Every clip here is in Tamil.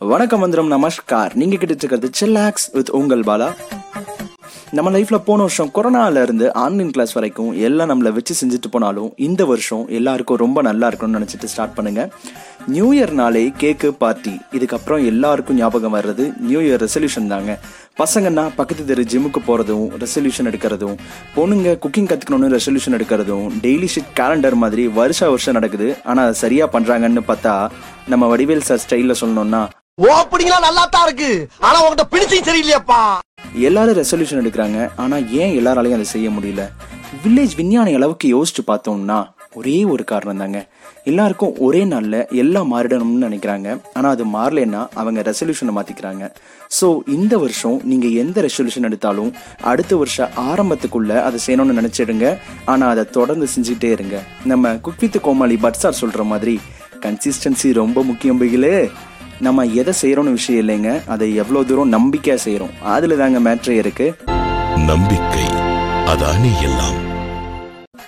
வணக்கம் மந்திரம் நமஸ்கார். நீங்க கிட்ட இருக்கிறது சில்லாக்ஸ் வித் உங்கள் பாலா. நம்ம லைஃப்ல போன வருஷம் கொரோனால இருந்து ஆன்லைன் கிளாஸ் வரைக்கும் எல்லாம் நம்மள வச்சு செஞ்சுட்டு போனாலும் இந்த வருஷம் எல்லாருக்கும் ரொம்ப நல்லா இருக்கணும்னு நினைச்சிட்டு ஸ்டார்ட் பண்ணுங்க. நியூ இயர்னாலே கேக்கு பார்ட்டி இதுக்கப்புறம் எல்லாருக்கும் ஞாபகம் வர்றது நியூ இயர் ரெசல்யூஷன் தாங்க. பசங்கன்னா பக்கத்து தெரு ஜிம்முக்கு போகிறதும் ரெசல்யூஷன் எடுக்கிறதும் பொண்ணுங்க குக்கிங் கற்றுக்கணும்னு ரெசல்யூஷன் எடுக்கிறதும் டெய்லி ஷிட் கேலண்டர் மாதிரி வருஷ வருஷம் நடக்குது. ஆனால் அதை சரியாக பண்ணுறாங்கன்னு பார்த்தா நம்ம வடிவேல் சார் ஸ்டைலில் சொல்லணும்னா ஓப்பனிங்லாம் நல்லா தான் இருக்கு. ஆனா உங்ககிட்ட பிடிச்சும் சரியில்லையாப்பா. எல்லாரும் ரெசல்யூஷன் எடுக்கிறாங்க. ஆனா ஏன் எல்லாராலையும் அதை செய்ய முடியல? வில்லேஜ் விஞ்ஞானி அளவுக்கு யோசிச்சு பார்த்தோம்னா ஒரே ஒரு காரணம் தாங்க. எல்லாருக்கும் ஒரே நாள்ல எல்லாம் மாறிடணும்னு நினைக்கிறாங்க. ஆனா அது மாறலைன்னா அவங்க ரெசல்யூஷனை மாத்திக்கிறாங்க. ஸோ இந்த வருஷம் நீங்கள் எந்த ரெசல்யூஷன் எடுத்தாலும் அடுத்த வருஷம் ஆரம்பத்துக்குள்ள அதை செய்யணும்னு நினச்சிடுங்க. ஆனா அதை தொடர்ந்து செஞ்சுட்டே இருங்க. நம்ம குக்வித்து கோமாளி பட் சார் சொல்கிற மாதிரி கன்சிஸ்டன்சி ரொம்ப முக்கியம் பிகளே நம்ம எதை செய்யறோம்னு விஷயம் இல்லைங்க. அதை எவ்வளவு தூரம் நம்பிக்கையா செய்யறோம். அதுல தாங்க மேட்ரே இருக்கு. நம்பிக்கை அதானே எல்லாம்.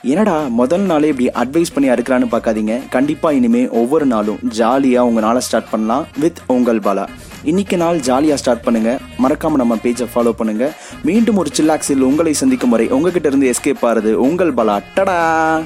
என்னடா முதல் நாளே இப்படி அட்வைஸ் பண்ணி அறுக்கலான்னு பார்க்காதீங்க. கண்டிப்பா இனிமே ஒவ்வொரு நாளும் ஜாலியா உங்க நாளை ஸ்டார்ட் பண்ணலாம் வித் உங்கள் பாலா. இன்னைக்கு நாள் ஜாலியா ஸ்டார்ட் பண்ணுங்க. மறக்காம நம்ம பேஜை ஃபாலோ பண்ணுங்க. மீண்டும் ஒரு சில்லாக்ஸில் உங்களை சந்திக்கும் வரை உங்ககிட்ட இருந்து எஸ்கேப் ஆறது உங்கள் பாலா. டடா!